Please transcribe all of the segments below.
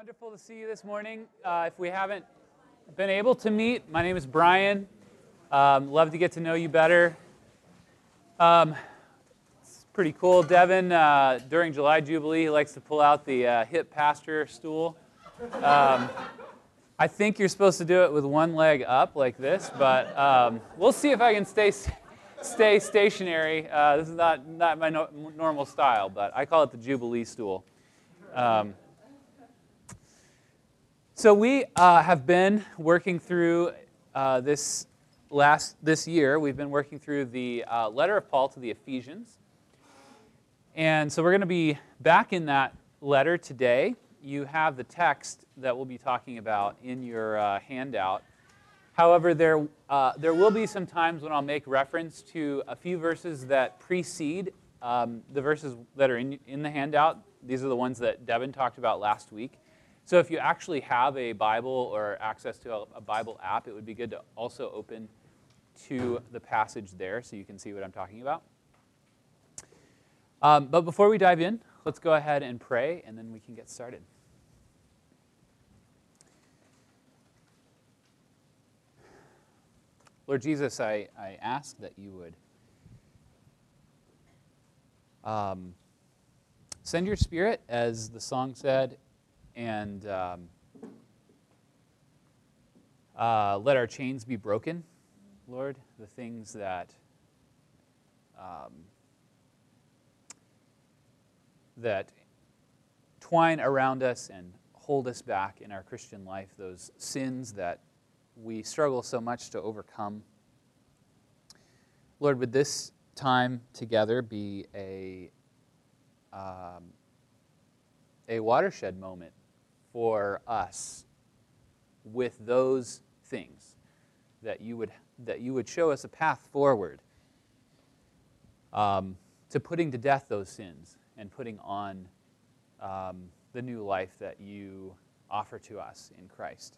Wonderful to see you this morning. Uh, if we haven't been able to meet, my name is Brian. Um, love to get to know you better. Um, it's pretty cool. Devin, uh, during July Jubilee, he likes to pull out the uh, hip pastor stool. Um, I think you're supposed to do it with one leg up like this, but um, we'll see if I can stay stay stationary. Uh, this is not, not my no, normal style, but I call it the Jubilee stool. Um, so we uh, have been working through uh, this last this year. We've been working through the uh, letter of Paul to the Ephesians, and so we're going to be back in that letter today. You have the text that we'll be talking about in your uh, handout. However, there uh, there will be some times when I'll make reference to a few verses that precede um, the verses that are in in the handout. These are the ones that Devin talked about last week. So if you actually have a Bible or access to a, Bible app, it would be good to also open to the passage there so you can see what I'm talking about. Um, but before we dive in, let's go ahead and pray, and then we can get started. Lord Jesus, I, I ask that you would um, send your spirit, as the song said, and um, uh, let our chains be broken, Lord. The things that um, that twine around us and hold us back in our Christian life, those sins that we struggle so much to overcome. Lord, would this time together be a um, a watershed moment for us with those things, that you would, that you would show us a path forward um, to putting to death those sins and putting on um, the new life that you offer to us in Christ.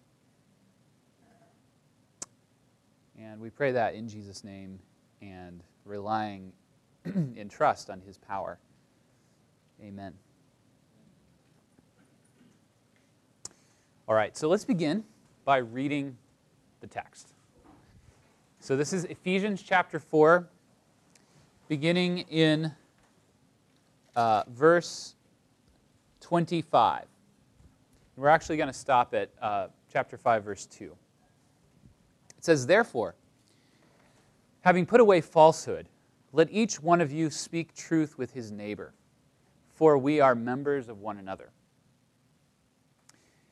And we pray that in Jesus' name and relying in trust on his power. Amen. All right, so let's begin by reading the text. So this is Ephesians chapter 4, beginning in uh, verse 25. We're actually going to stop at uh, chapter 5, verse 2. It says, Therefore, having put away falsehood, let each one of you speak truth with his neighbor, for we are members of one another.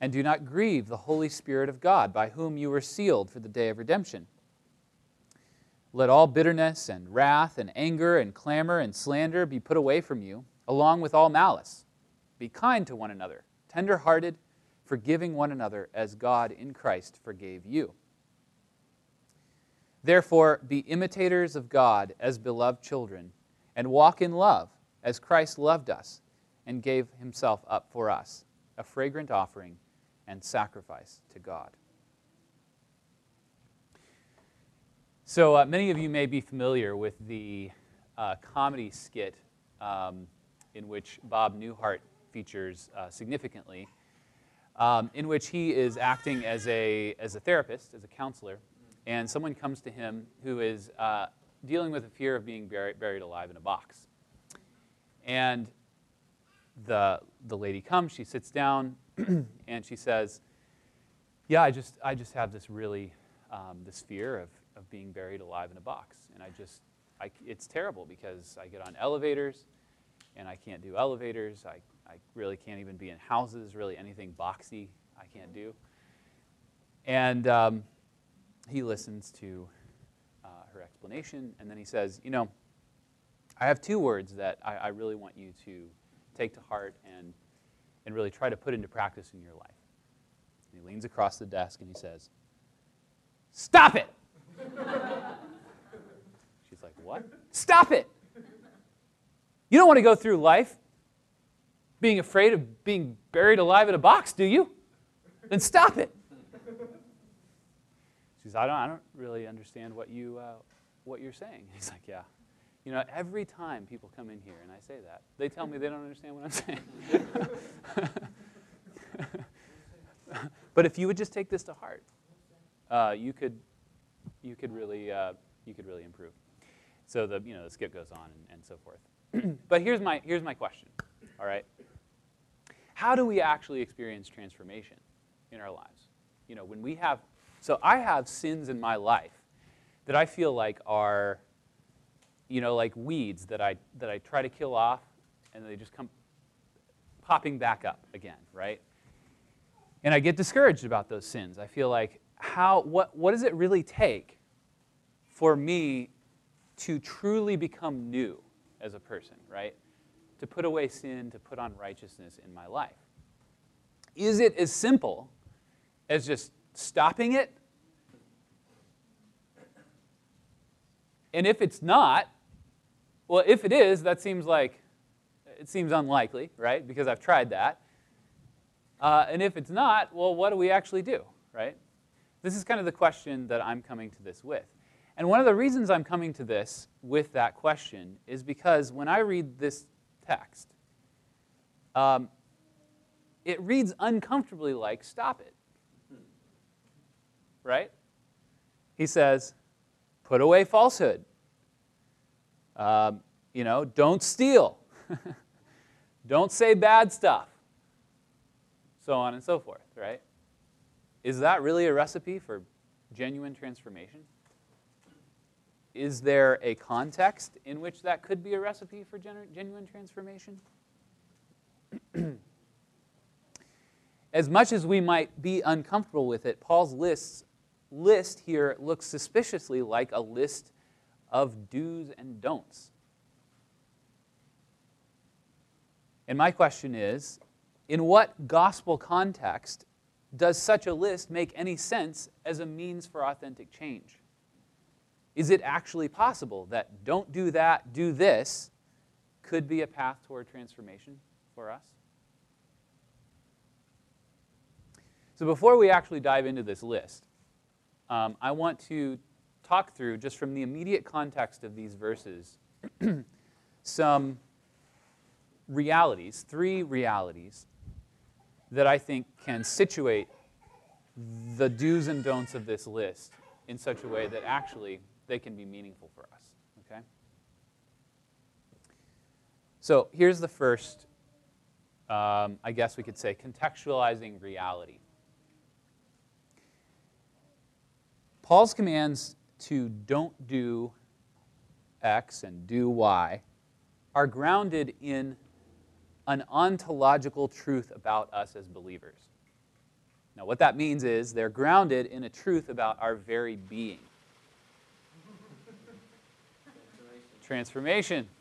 And do not grieve the Holy Spirit of God, by whom you were sealed for the day of redemption. Let all bitterness and wrath and anger and clamor and slander be put away from you, along with all malice. Be kind to one another, tender hearted, forgiving one another as God in Christ forgave you. Therefore, be imitators of God as beloved children, and walk in love as Christ loved us and gave himself up for us, a fragrant offering and sacrifice to God. So, uh, many of you may be familiar with the uh, comedy skit um, in which Bob Newhart features uh, significantly, um, in which he is acting as a, as a therapist, as a counselor, and someone comes to him who is uh, dealing with a fear of being buried, buried alive in a box. And the, the lady comes, she sits down, and she says, Yeah, I just, I just have this really, um, this fear of, of being buried alive in a box. And I just, I, it's terrible because I get on elevators and I can't do elevators. I, I really can't even be in houses, really anything boxy I can't do. And um, he listens to uh, her explanation, and then he says, You know, I have two words that I, I really want you to take to heart and and really try to put into practice in your life. And he leans across the desk and he says, Stop it! She's like, What? Stop it! You don't want to go through life being afraid of being buried alive in a box, do you? Then stop it. She says, I don't, I don't really understand what, you, uh, what you're saying. He's like, Yeah. You know, every time people come in here and I say that, they tell me they don't understand what I'm saying. but if you would just take this to heart, uh, you could, you could really, uh, you could really improve. So the, you know, the skip goes on and, and so forth. but here's my, here's my question. All right. How do we actually experience transformation in our lives? You know, when we have, so I have sins in my life that I feel like are you know, like weeds that I, that I try to kill off and they just come popping back up again, right? And I get discouraged about those sins. I feel like, how, what, what does it really take for me to truly become new as a person, right? To put away sin, to put on righteousness in my life. Is it as simple as just stopping it? And if it's not, well, if it is, that seems like, it seems unlikely, right? Because I've tried that. Uh, and if it's not, well, what do we actually do, right? This is kind of the question that I'm coming to this with. And one of the reasons I'm coming to this with that question is because when I read this text, um, it reads uncomfortably like, stop it. Right? He says, put away falsehood. Um, you know, don't steal. don't say bad stuff. So on and so forth, right? Is that really a recipe for genuine transformation? Is there a context in which that could be a recipe for genuine transformation? as much as we might be uncomfortable with it, Paul's lists, list here looks suspiciously like a list of do's and don'ts. And my question is in what gospel context does such a list make any sense as a means for authentic change? Is it actually possible that don't do that, do this could be a path toward transformation for us? So before we actually dive into this list, um, I want to talk through, just from the immediate context of these verses, some realities, three realities, that I think can situate the do's and don'ts of this list in such a way that actually they can be meaningful for us. Okay? So here's the first, um, I guess we could say, contextualizing reality. Paul's commands to don't do X and do Y are grounded in an ontological truth about us as believers. Now, what that means is they're grounded in a truth about our very being. Transformation.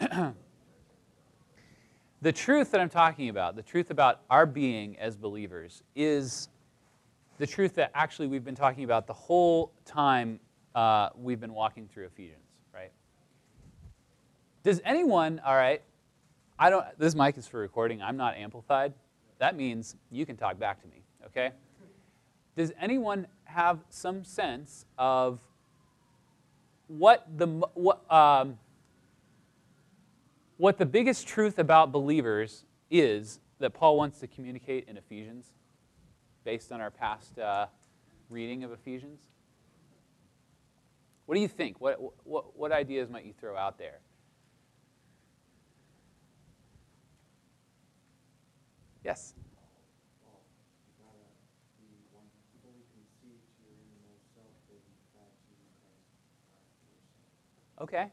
Okay. The truth that I'm talking about, the truth about our being as believers, is the truth that actually we've been talking about the whole time uh, we've been walking through Ephesians, right? Does anyone, all right, I don't, this mic is for recording, I'm not amplified. That means you can talk back to me, okay? Does anyone have some sense of what the, what, um, what the biggest truth about believers is that Paul wants to communicate in Ephesians, based on our past uh, reading of Ephesians? What do you think? What, what, what ideas might you throw out there? Yes? Okay.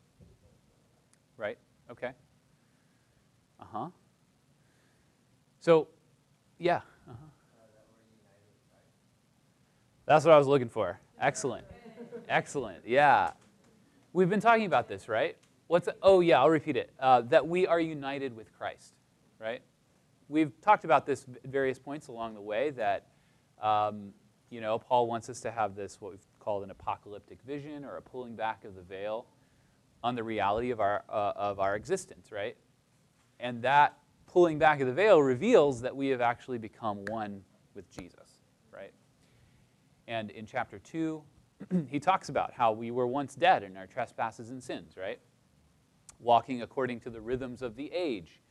Right? Okay. Uh huh. So, yeah. Uh-huh. That's what I was looking for. Excellent. Excellent. Yeah. We've been talking about this, right? What's oh yeah, I'll repeat it. Uh, that we are united with Christ, right? We've talked about this at various points along the way. That um, you know, Paul wants us to have this what we've called an apocalyptic vision or a pulling back of the veil on the reality of our uh, of our existence, right? And that pulling back of the veil reveals that we have actually become one with Jesus, right? And in chapter 2, he talks about how we were once dead in our trespasses and sins, right? Walking according to the rhythms of the age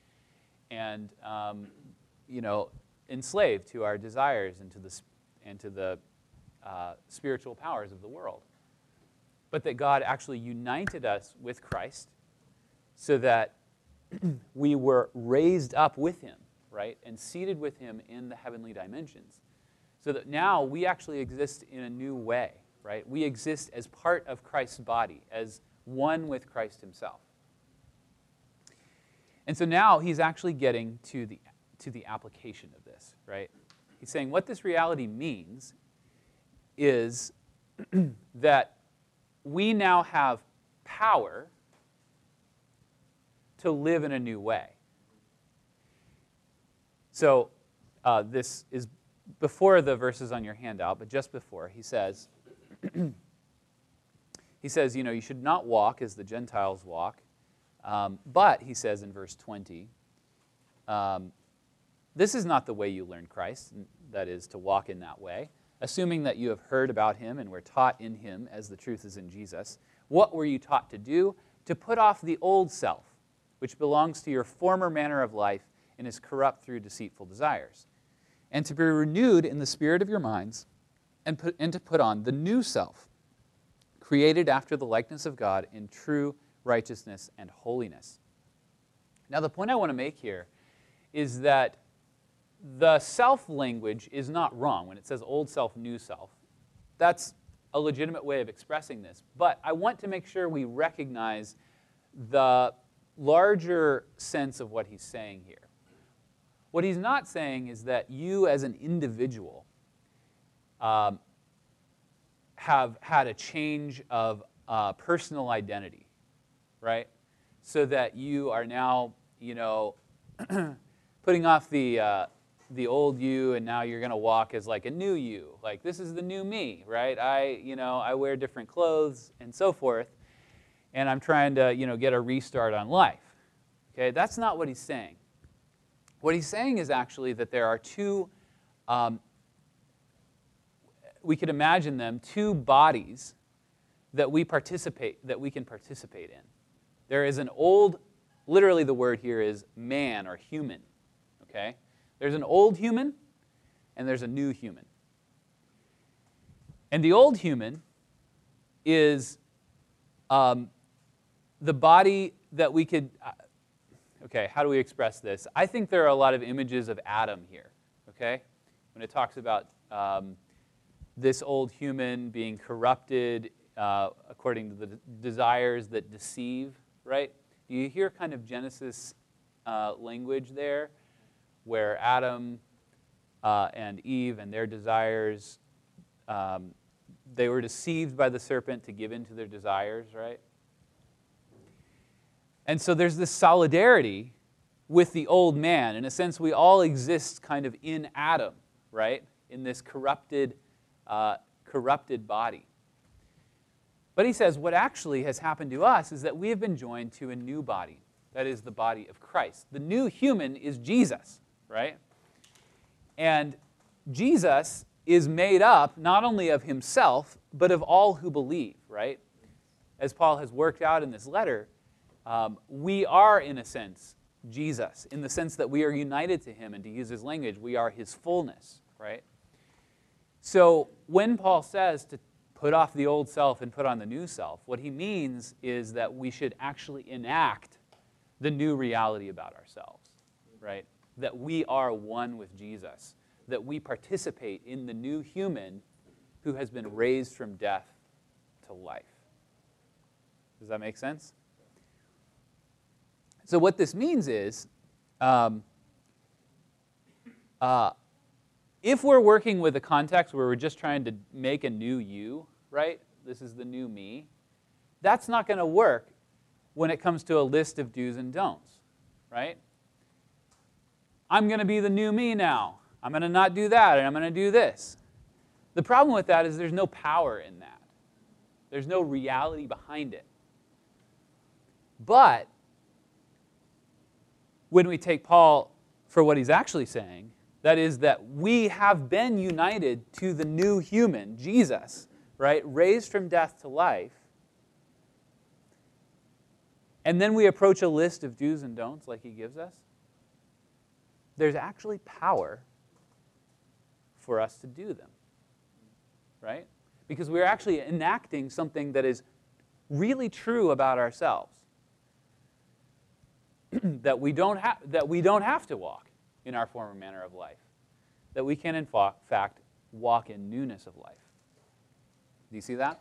and, um, you know, enslaved to our desires and to the, and to the uh, spiritual powers of the world. But that God actually united us with Christ so that we were raised up with him, right? And seated with him in the heavenly dimensions. So that now we actually exist in a new way, right? We exist as part of Christ's body, as one with Christ himself. And so now he's actually getting to the, to the application of this, right? He's saying what this reality means is that we now have power to live in a new way. So uh, this is before the verses on your handout, but just before, he says, he says, you know, you should not walk as the Gentiles walk. Um, but, he says in verse 20, um, this is not the way you learn Christ, that is, to walk in that way. Assuming that you have heard about him and were taught in him as the truth is in Jesus, what were you taught to do? To put off the old self, which belongs to your former manner of life and is corrupt through deceitful desires, and to be renewed in the spirit of your minds, and, put, and to put on the new self, created after the likeness of God in true righteousness and holiness. Now, the point I want to make here is that the self language is not wrong when it says old self, new self. That's a legitimate way of expressing this. But I want to make sure we recognize the larger sense of what he's saying here. What he's not saying is that you, as an individual, um, have had a change of uh, personal identity, right? So that you are now, you know, putting off the, uh, the old you and now you're going to walk as like a new you. Like, this is the new me, right? I, you know, I wear different clothes and so forth. And I'm trying to, you know, get a restart on life. Okay, that's not what he's saying. What he's saying is actually that there are two, um, we could imagine them, two bodies that we participate, that we can participate in. There is an old, literally the word here is man or human. Okay? There's an old human and there's a new human. And the old human is um, the body that we could. Uh, okay, how do we express this? I think there are a lot of images of Adam here. Okay, when it talks about um, this old human being corrupted uh, according to the desires that deceive, right? Do you hear kind of Genesis uh, language there, where Adam uh, and Eve and their desires, um, they were deceived by the serpent to give in to their desires, right? And so there's this solidarity with the old man. In a sense, we all exist kind of in Adam, right? In this corrupted, uh, corrupted body. But he says what actually has happened to us is that we have been joined to a new body. That is the body of Christ. The new human is Jesus, right? And Jesus is made up not only of himself, but of all who believe, right? As Paul has worked out in this letter, um, we are, in a sense, Jesus, in the sense that we are united to him, and to use his language, we are his fullness, right? So when Paul says to put off the old self and put on the new self, what he means is that we should actually enact the new reality about ourselves, right? That we are one with Jesus, that we participate in the new human who has been raised from death to life. Does that make sense? So, what this means is um, uh, if we're working with a context where we're just trying to make a new you, right? This is the new me. That's not going to work when it comes to a list of do's and don'ts, right? I'm going to be the new me now. I'm going to not do that, and I'm going to do this. The problem with that is there's no power in that, there's no reality behind it. But when we take Paul for what he's actually saying, that is, that we have been united to the new human, Jesus, right? Raised from death to life. And then we approach a list of do's and don'ts like he gives us. There's actually power for us to do them, right? Because we're actually enacting something that is really true about ourselves. that, we don't ha- that we don't have to walk in our former manner of life. That we can, in fa- fact, walk in newness of life. Do you see that?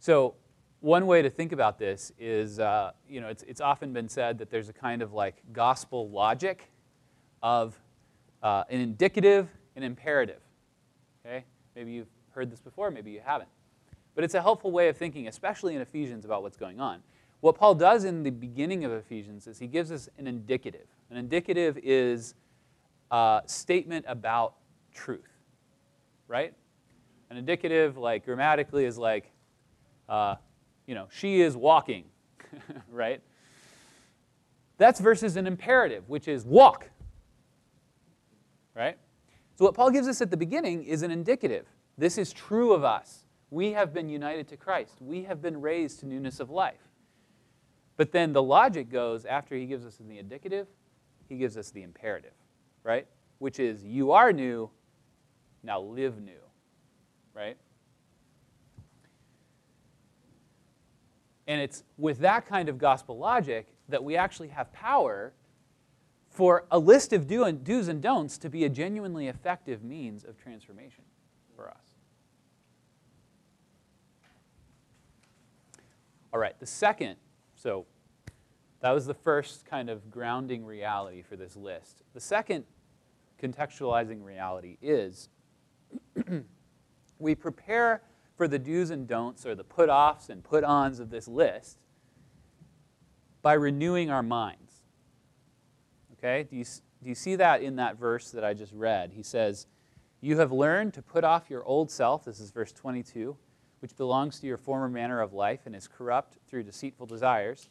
So, one way to think about this is, uh, you know, it's, it's often been said that there's a kind of like gospel logic of uh, an indicative and imperative. Okay? Maybe you've heard this before, maybe you haven't. But it's a helpful way of thinking, especially in Ephesians, about what's going on. What Paul does in the beginning of Ephesians is he gives us an indicative. An indicative is a statement about truth, right? An indicative, like grammatically, is like, uh, you know, she is walking, right? That's versus an imperative, which is walk, right? So what Paul gives us at the beginning is an indicative. This is true of us. We have been united to Christ. We have been raised to newness of life. But then the logic goes after he gives us the indicative, he gives us the imperative, right? Which is, you are new, now live new, right? And it's with that kind of gospel logic that we actually have power for a list of do and, do's and don'ts to be a genuinely effective means of transformation for us. All right, the second so that was the first kind of grounding reality for this list. The second contextualizing reality is we prepare for the do's and don'ts or the put offs and put ons of this list by renewing our minds. Okay? Do you, do you see that in that verse that I just read? He says, You have learned to put off your old self. This is verse 22 which belongs to your former manner of life and is corrupt through deceitful desires,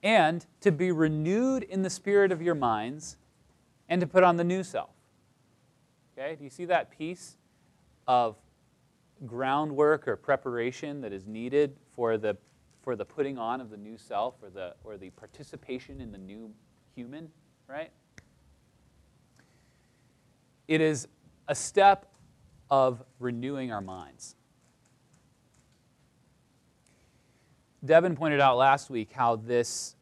and to be renewed in the spirit of your minds, and to put on the new self. Okay, do you see that piece of groundwork or preparation that is needed for the, for the putting on of the new self or the, or the participation in the new human, right? It is a step of renewing our minds. Devin pointed out last week how this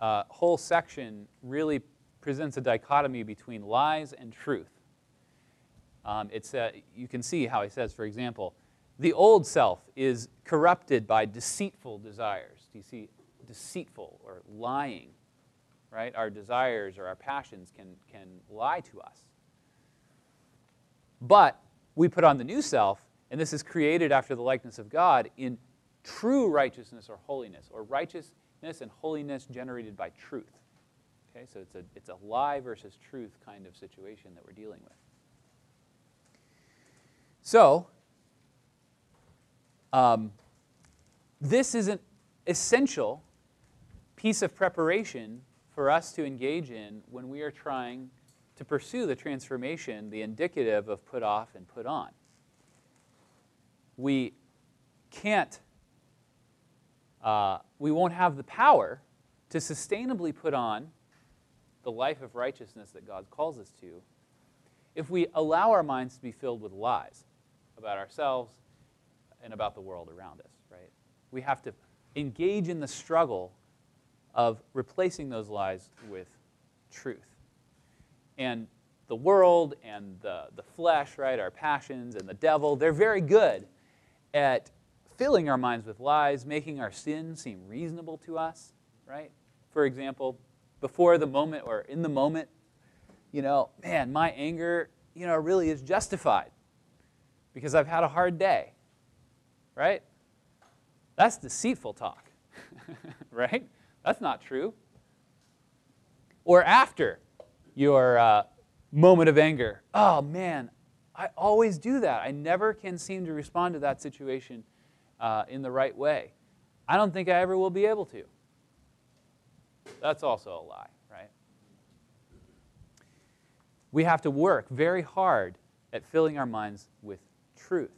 uh, whole section really presents a dichotomy between lies and truth. Um, it's, uh, you can see how he says, for example, the old self is corrupted by deceitful desires. Do you see? Deceitful or lying, right? Our desires or our passions can, can lie to us. But we put on the new self, and this is created after the likeness of God in true righteousness or holiness, or righteousness and holiness generated by truth. Okay, so it's a, it's a lie versus truth kind of situation that we're dealing with. So, um, this is an essential piece of preparation for us to engage in when we are trying to pursue the transformation, the indicative of put off and put on. We can't uh, we won't have the power to sustainably put on the life of righteousness that God calls us to if we allow our minds to be filled with lies about ourselves and about the world around us, right? We have to engage in the struggle of replacing those lies with truth. And the world and the, the flesh, right, our passions and the devil, they're very good at filling our minds with lies, making our sin seem reasonable to us, right? For example, before the moment or in the moment, you know, man, my anger, you know, really is justified because I've had a hard day, right? That's deceitful talk, right? That's not true. Or after your uh, moment of anger, oh man, I always do that. I never can seem to respond to that situation uh, in the right way. I don't think I ever will be able to. That's also a lie, right? We have to work very hard at filling our minds with truth.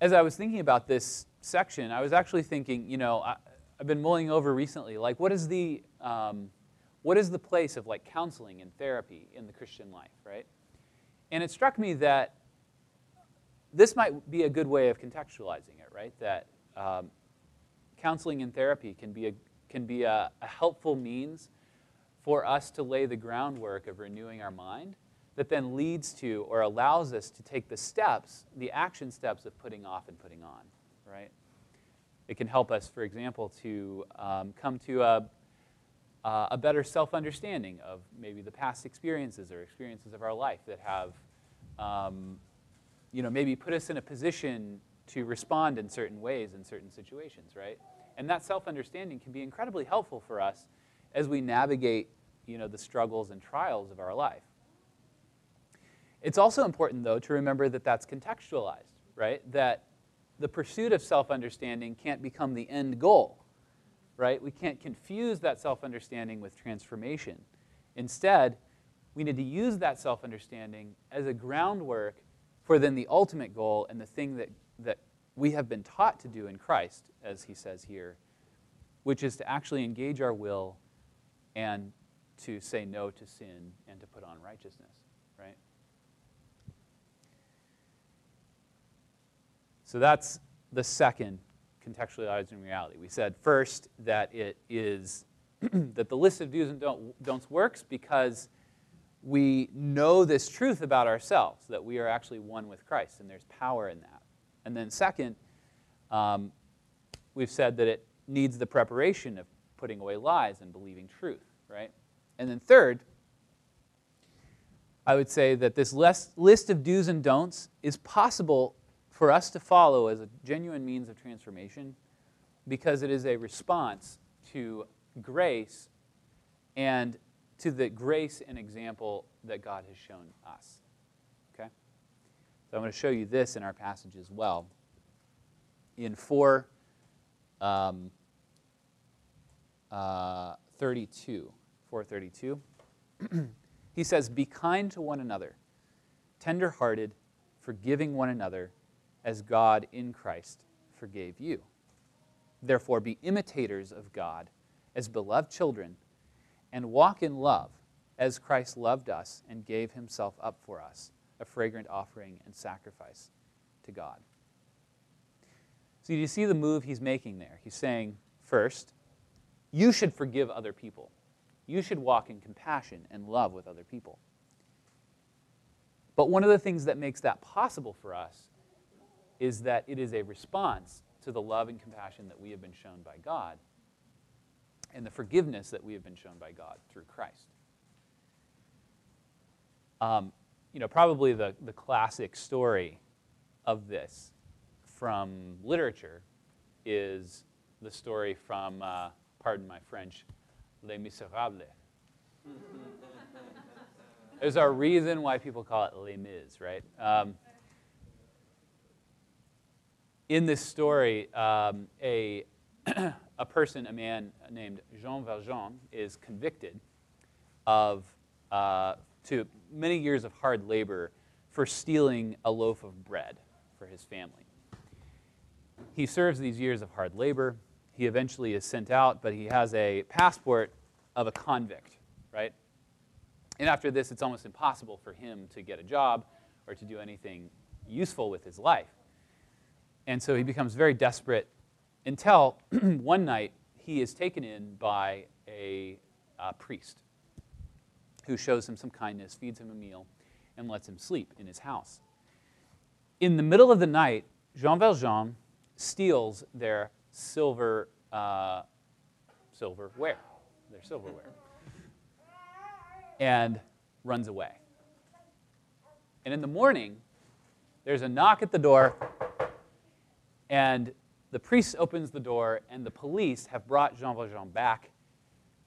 As I was thinking about this section, I was actually thinking, you know, I, have been mulling over recently, like, what is the um, what is the place of like counseling and therapy in the Christian life, right? And it struck me that this might be a good way of contextualizing it, right? That um, counseling and therapy can be, a, can be a, a helpful means for us to lay the groundwork of renewing our mind that then leads to or allows us to take the steps, the action steps of putting off and putting on, right? It can help us, for example, to um, come to a, uh, a better self understanding of maybe the past experiences or experiences of our life that have um, you know, maybe put us in a position to respond in certain ways in certain situations, right? And that self-understanding can be incredibly helpful for us as we navigate, you know, the struggles and trials of our life. It's also important, though, to remember that that's contextualized, right? That the pursuit of self-understanding can't become the end goal, right? We can't confuse that self-understanding with transformation. Instead, we need to use that self-understanding as a groundwork for then the ultimate goal and the thing that, that we have been taught to do in Christ, as he says here, which is to actually engage our will and to say no to sin and to put on righteousness, right? So that's the second contextualizing reality. We said first that it is that the list of do's and don't, don'ts works because we know this truth about ourselves, that we are actually one with Christ, and there's power in that. And then, second, um, we've said that it needs the preparation of putting away lies and believing truth, right? And then, third, I would say that this list of do's and don'ts is possible for us to follow as a genuine means of transformation because it is a response to grace and to the grace and example that God has shown us. Okay? So I'm going to show you this in our passage as well. In 4 um, uh, 32, 432, he says, Be kind to one another, tenderhearted, forgiving one another, as God in Christ forgave you. Therefore, be imitators of God as beloved children and walk in love as Christ loved us and gave himself up for us, a fragrant offering and sacrifice to God. So, you see the move he's making there? He's saying, first, you should forgive other people. You should walk in compassion and love with other people. But one of the things that makes that possible for us is that it is a response to the love and compassion that we have been shown by God and the forgiveness that we have been shown by God through Christ. Um, you know, probably the, the classic story of this from literature is the story from, uh, pardon my French, Les Miserables. There's a reason why people call it Les Mis, right? Um, in this story, um, a a person, a man named Jean Valjean, is convicted of uh, to many years of hard labor for stealing a loaf of bread for his family. He serves these years of hard labor. He eventually is sent out, but he has a passport of a convict, right? And after this, it's almost impossible for him to get a job or to do anything useful with his life. And so he becomes very desperate until one night he is taken in by a uh, priest who shows him some kindness, feeds him a meal, and lets him sleep in his house. In the middle of the night, Jean Valjean steals their silver uh, silverware, their silverware, and runs away. And in the morning, there's a knock at the door, and the priest opens the door, and the police have brought Jean Valjean back.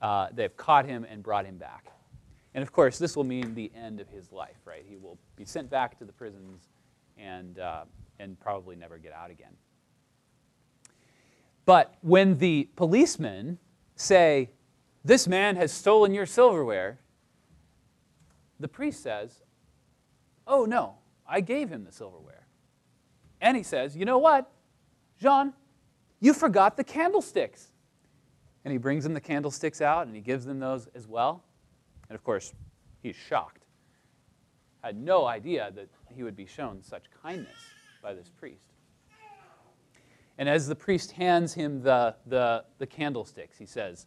Uh, they've caught him and brought him back. And of course, this will mean the end of his life, right? He will be sent back to the prisons and, uh, and probably never get out again. But when the policemen say, This man has stolen your silverware, the priest says, Oh, no, I gave him the silverware. And he says, You know what, Jean, you forgot the candlesticks. And he brings them the candlesticks out and he gives them those as well. And of course, he's shocked. Had no idea that he would be shown such kindness by this priest. And as the priest hands him the, the, the candlesticks, he says,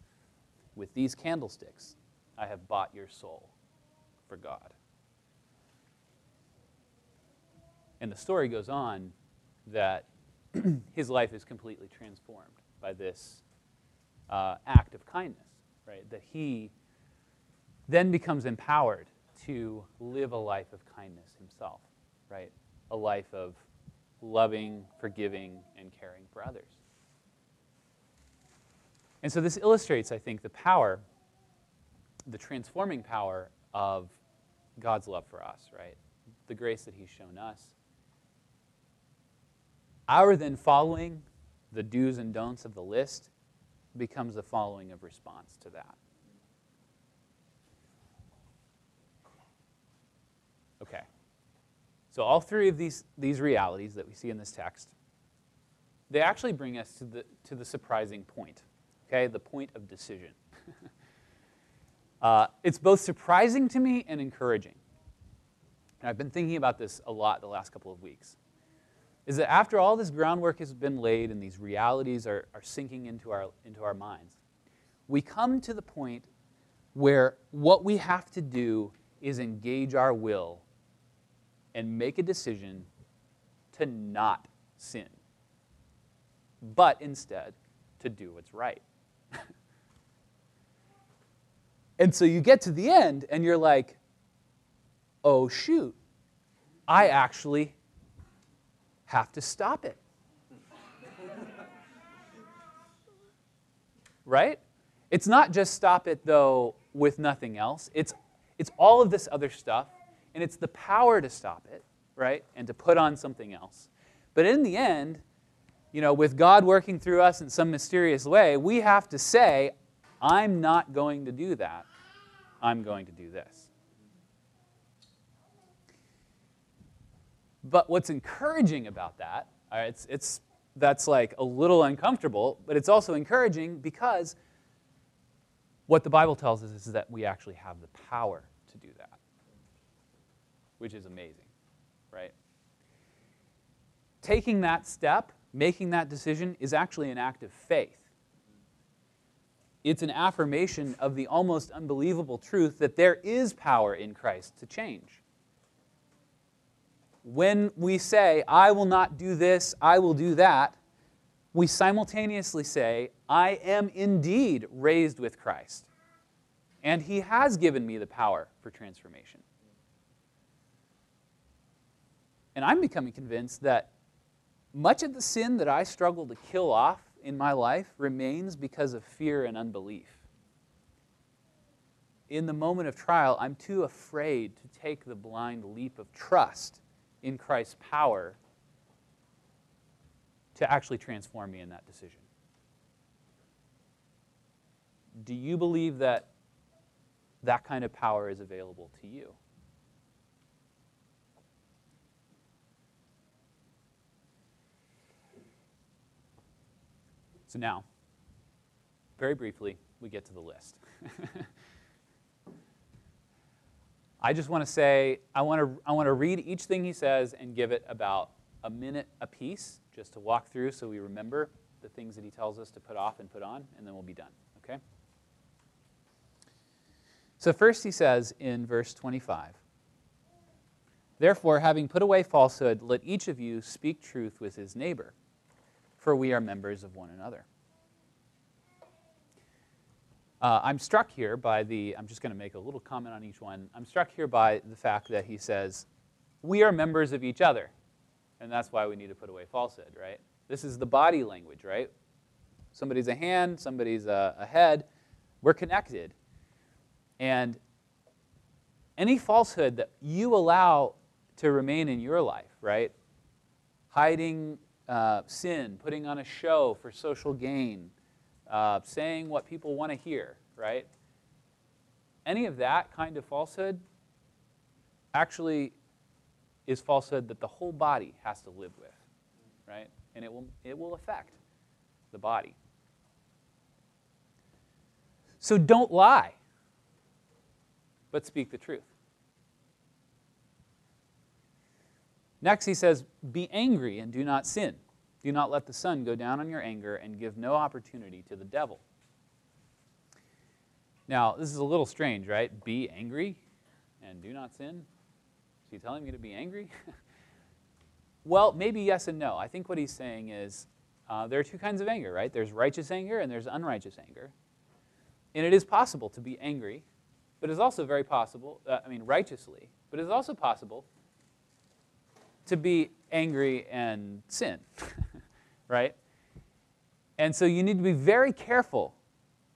With these candlesticks, I have bought your soul for God. And the story goes on that his life is completely transformed by this uh, act of kindness, right? That he then becomes empowered to live a life of kindness himself, right? A life of loving, forgiving, and caring for others. And so this illustrates, I think, the power, the transforming power of God's love for us, right? The grace that He's shown us. Our then following the do's and don'ts of the list becomes the following of response to that. Okay. So all three of these, these realities that we see in this text, they actually bring us to the, to the surprising point, okay, the point of decision. uh, it's both surprising to me and encouraging. And I've been thinking about this a lot the last couple of weeks. Is that after all this groundwork has been laid and these realities are, are sinking into our, into our minds, we come to the point where what we have to do is engage our will and make a decision to not sin, but instead to do what's right. and so you get to the end and you're like, oh, shoot, I actually have to stop it. right? It's not just stop it, though, with nothing else. It's, it's all of this other stuff and it's the power to stop it, right? And to put on something else. But in the end, you know, with God working through us in some mysterious way, we have to say, I'm not going to do that. I'm going to do this. But what's encouraging about that, right, it's, it's, that's like a little uncomfortable, but it's also encouraging because what the Bible tells us is that we actually have the power to do that which is amazing, right? Taking that step, making that decision, is actually an act of faith. It's an affirmation of the almost unbelievable truth that there is power in Christ to change. When we say, I will not do this, I will do that, we simultaneously say, I am indeed raised with Christ, and He has given me the power for transformation. And I'm becoming convinced that much of the sin that I struggle to kill off in my life remains because of fear and unbelief. In the moment of trial, I'm too afraid to take the blind leap of trust in Christ's power to actually transform me in that decision. Do you believe that that kind of power is available to you? So now, very briefly, we get to the list. I just want to say, I want to, I want to read each thing he says and give it about a minute apiece just to walk through so we remember. the things that he tells us to put off and put on, and then we'll be done, okay? So, first he says in verse 25 Therefore, having put away falsehood, let each of you speak truth with his neighbor, for we are members of one another. Uh, I'm struck here by the, I'm just going to make a little comment on each one. I'm struck here by the fact that he says, we are members of each other. And that's why we need to put away falsehood, right? This is the body language, right? Somebody's a hand, somebody's a, a head. We're connected. And any falsehood that you allow to remain in your life, right? Hiding uh, sin, putting on a show for social gain, uh, saying what people want to hear, right? Any of that kind of falsehood actually is falsehood that the whole body has to live with, right? And it will, it will affect the body. So don't lie, but speak the truth. Next, he says, Be angry and do not sin. Do not let the sun go down on your anger and give no opportunity to the devil. Now, this is a little strange, right? Be angry and do not sin. Is he telling me to be angry? well, maybe yes and no. I think what he's saying is uh, there are two kinds of anger, right? There's righteous anger and there's unrighteous anger. And it is possible to be angry, but it's also very possible, uh, I mean, righteously, but it's also possible to be angry and sin. right? And so you need to be very careful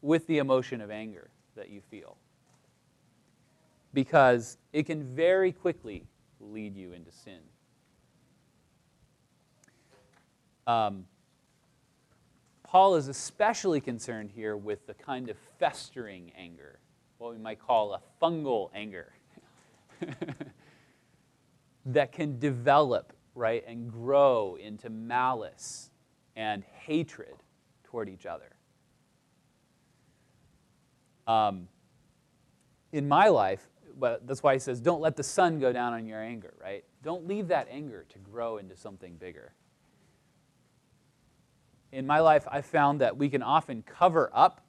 with the emotion of anger that you feel because it can very quickly lead you into sin. Um, Paul is especially concerned here with the kind of festering anger, what we might call a fungal anger, that can develop, right, and grow into malice and hatred toward each other. Um, in my life, but that's why he says, don't let the sun go down on your anger, right? Don't leave that anger to grow into something bigger. In my life, I found that we can often cover up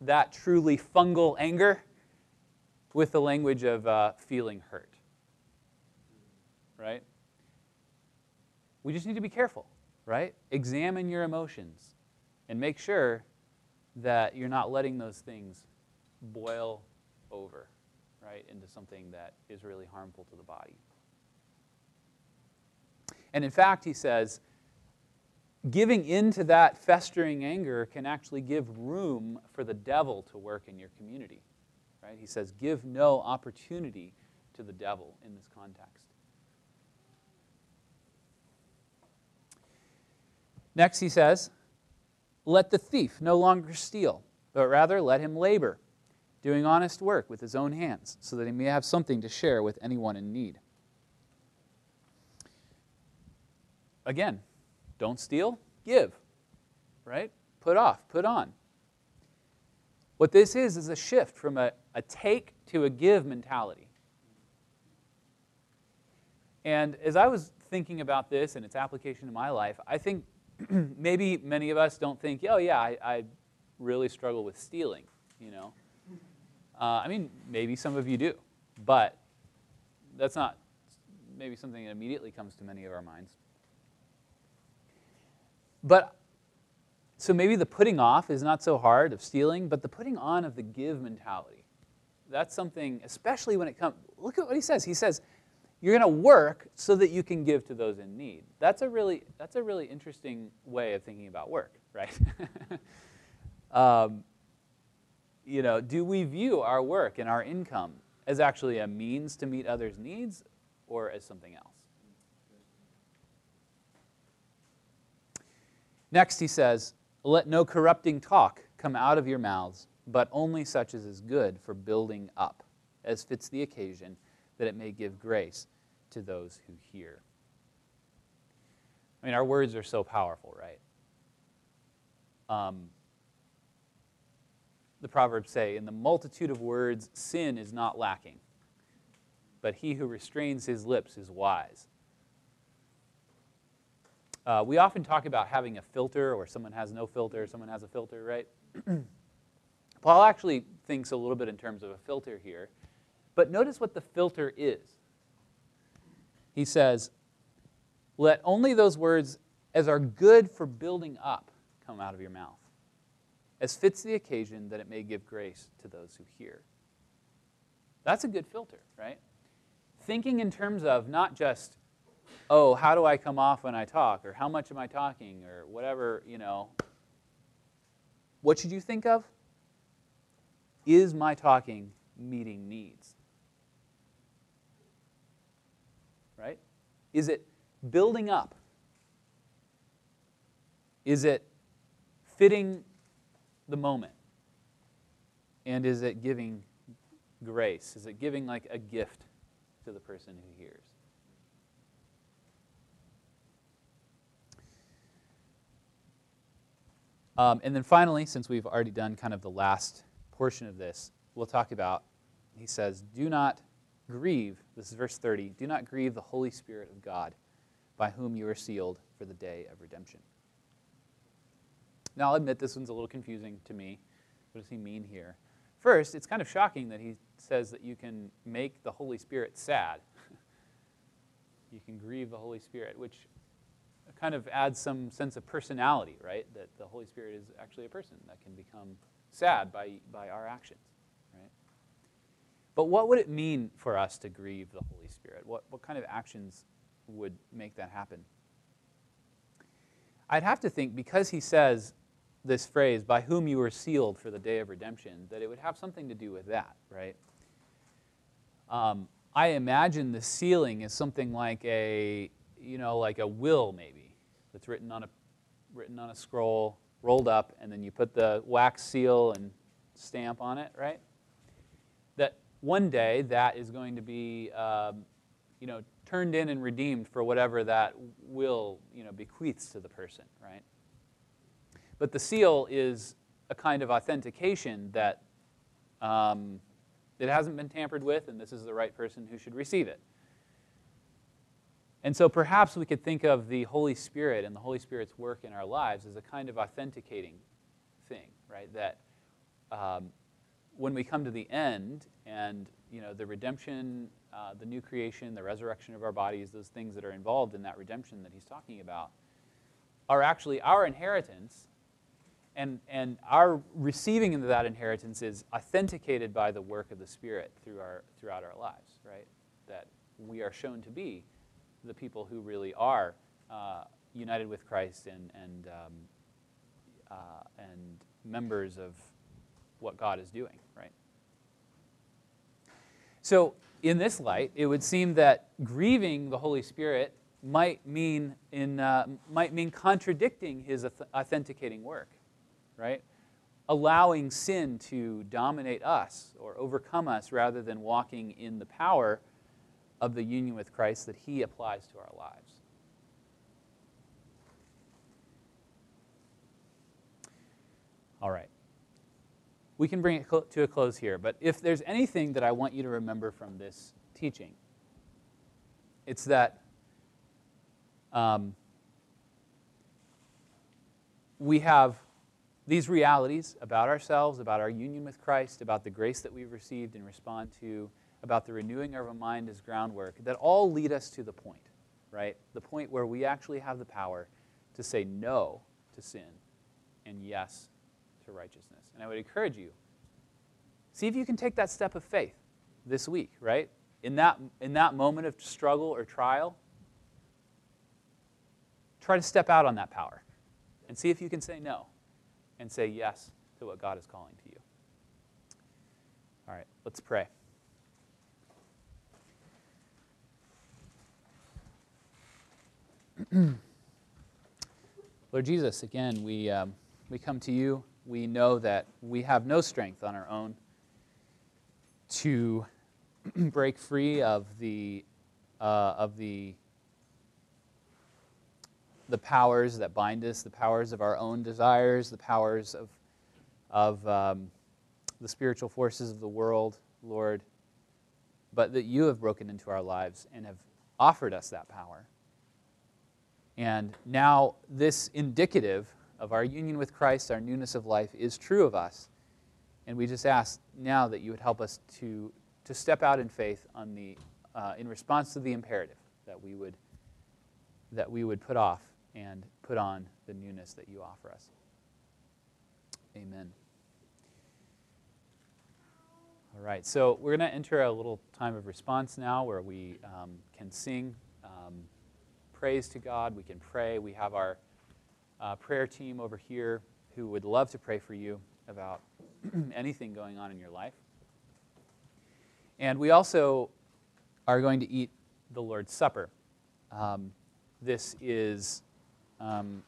that truly fungal anger with the language of uh, feeling hurt, right? We just need to be careful right? Examine your emotions and make sure that you're not letting those things boil over, right, into something that is really harmful to the body. And in fact, he says, giving into that festering anger can actually give room for the devil to work in your community. Right? He says, give no opportunity to the devil in this context. Next, he says, Let the thief no longer steal, but rather let him labor, doing honest work with his own hands, so that he may have something to share with anyone in need. Again, don't steal, give, right? Put off, put on. What this is, is a shift from a, a take to a give mentality. And as I was thinking about this and its application to my life, I think maybe many of us don't think, oh, yeah, I, I really struggle with stealing, you know. Uh, I mean, maybe some of you do, but that's not maybe something that immediately comes to many of our minds. But so maybe the putting off is not so hard of stealing, but the putting on of the give mentality. That's something, especially when it comes, look at what he says. He says, you're going to work so that you can give to those in need. That's a really, that's a really interesting way of thinking about work, right? um, you know, do we view our work and our income as actually a means to meet others' needs or as something else? Next, he says, Let no corrupting talk come out of your mouths, but only such as is good for building up, as fits the occasion, that it may give grace to those who hear. I mean, our words are so powerful, right? Um, the Proverbs say, In the multitude of words, sin is not lacking, but he who restrains his lips is wise. uh, we often talk about having a filter, or someone has no filter, someone has a filter, right? Paul actually thinks a little bit in terms of a filter here. But notice what the filter is. He says, Let only those words as are good for building up come out of your mouth, as fits the occasion that it may give grace to those who hear. That's a good filter, right? Thinking in terms of not just, oh, how do I come off when I talk, or how much am I talking, or whatever, you know. What should you think of? Is my talking meeting needs? Right? Is it building up? Is it fitting the moment? And is it giving grace? Is it giving like a gift to the person who hears? Um, and then finally, since we've already done kind of the last portion of this, we'll talk about, he says, do not grieve, this is verse 30, do not grieve the Holy Spirit of God, by whom you are sealed for the day of redemption. Now, I'll admit this one's a little confusing to me. What does he mean here? First, it's kind of shocking that he says that you can make the Holy Spirit sad. you can grieve the Holy Spirit, which kind of adds some sense of personality, right? That the Holy Spirit is actually a person that can become sad by, by our actions? But what would it mean for us to grieve the Holy Spirit? What, what kind of actions would make that happen? I'd have to think because he says this phrase, by whom you were sealed for the day of redemption, that it would have something to do with that, right? Um, I imagine the sealing is something like a, you know, like a will maybe, that's written on a, written on a scroll, rolled up, and then you put the wax seal and stamp on it, right? One day that is going to be, um, you know, turned in and redeemed for whatever that will, you know, bequeaths to the person, right? But the seal is a kind of authentication that um, it hasn't been tampered with, and this is the right person who should receive it. And so perhaps we could think of the Holy Spirit and the Holy Spirit's work in our lives as a kind of authenticating thing, right? That um, when we come to the end and you know the redemption, uh, the new creation, the resurrection of our bodies, those things that are involved in that redemption that he's talking about, are actually our inheritance and, and our receiving into that inheritance is authenticated by the work of the Spirit through our, throughout our lives, right? That we are shown to be the people who really are uh, united with Christ and, and, um, uh, and members of what God is doing, right? So, in this light, it would seem that grieving the Holy Spirit might mean, in, uh, might mean contradicting his authenticating work right? Allowing sin to dominate us or overcome us rather than walking in the power of the union with Christ that He applies to our lives. All right. We can bring it to a close here, but if there's anything that I want you to remember from this teaching, it's that um, we have these realities about ourselves, about our union with Christ, about the grace that we've received and respond to, about the renewing of our mind as groundwork, that all lead us to the point, right? The point where we actually have the power to say no to sin and yes to righteousness. And I would encourage you, see if you can take that step of faith this week, right? In that, in that moment of struggle or trial, try to step out on that power and see if you can say no and say yes to what God is calling to you. All right, let's pray. Lord Jesus, again, we, um, we come to you. We know that we have no strength on our own to break free of the, uh, of the the powers that bind us, the powers of our own desires, the powers of, of um, the spiritual forces of the world, Lord, but that you have broken into our lives and have offered us that power. And now, this indicative of our union with Christ, our newness of life, is true of us. And we just ask now that you would help us to, to step out in faith on the, uh, in response to the imperative that we, would, that we would put off and put on the newness that you offer us. Amen. All right, so we're going to enter a little time of response now where we um, can sing um, praise to God, we can pray. We have our uh, prayer team over here who would love to pray for you about anything going on in your life. And we also are going to eat the Lord's Supper. Um, this is um,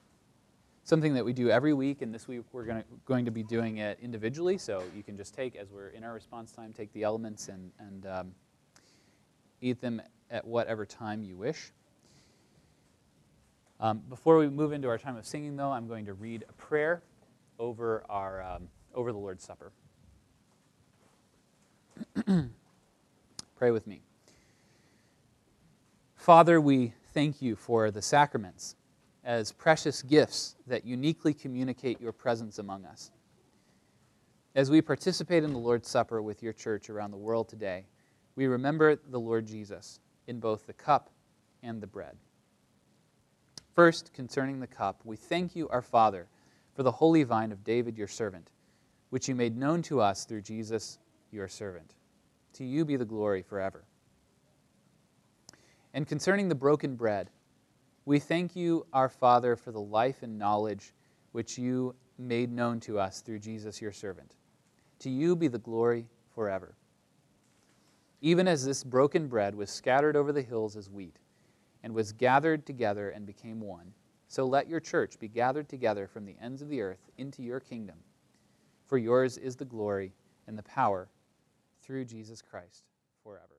something that we do every week, and this week we're gonna, going to be doing it individually. So you can just take, as we're in our response time, take the elements and, and um, eat them at whatever time you wish. Um, before we move into our time of singing, though, I'm going to read a prayer over, our, um, over the Lord's Supper. Pray with me. Father, we thank you for the sacraments as precious gifts that uniquely communicate your presence among us. As we participate in the Lord's Supper with your church around the world today, we remember the Lord Jesus in both the cup and the bread. First, concerning the cup, we thank you, our Father, for the holy vine of David, your servant, which you made known to us through Jesus, your servant. To you be the glory forever. And concerning the broken bread, we thank you, our Father, for the life and knowledge which you made known to us through Jesus, your servant. To you be the glory forever. Even as this broken bread was scattered over the hills as wheat, and was gathered together and became one, so let your church be gathered together from the ends of the earth into your kingdom. For yours is the glory and the power through Jesus Christ forever.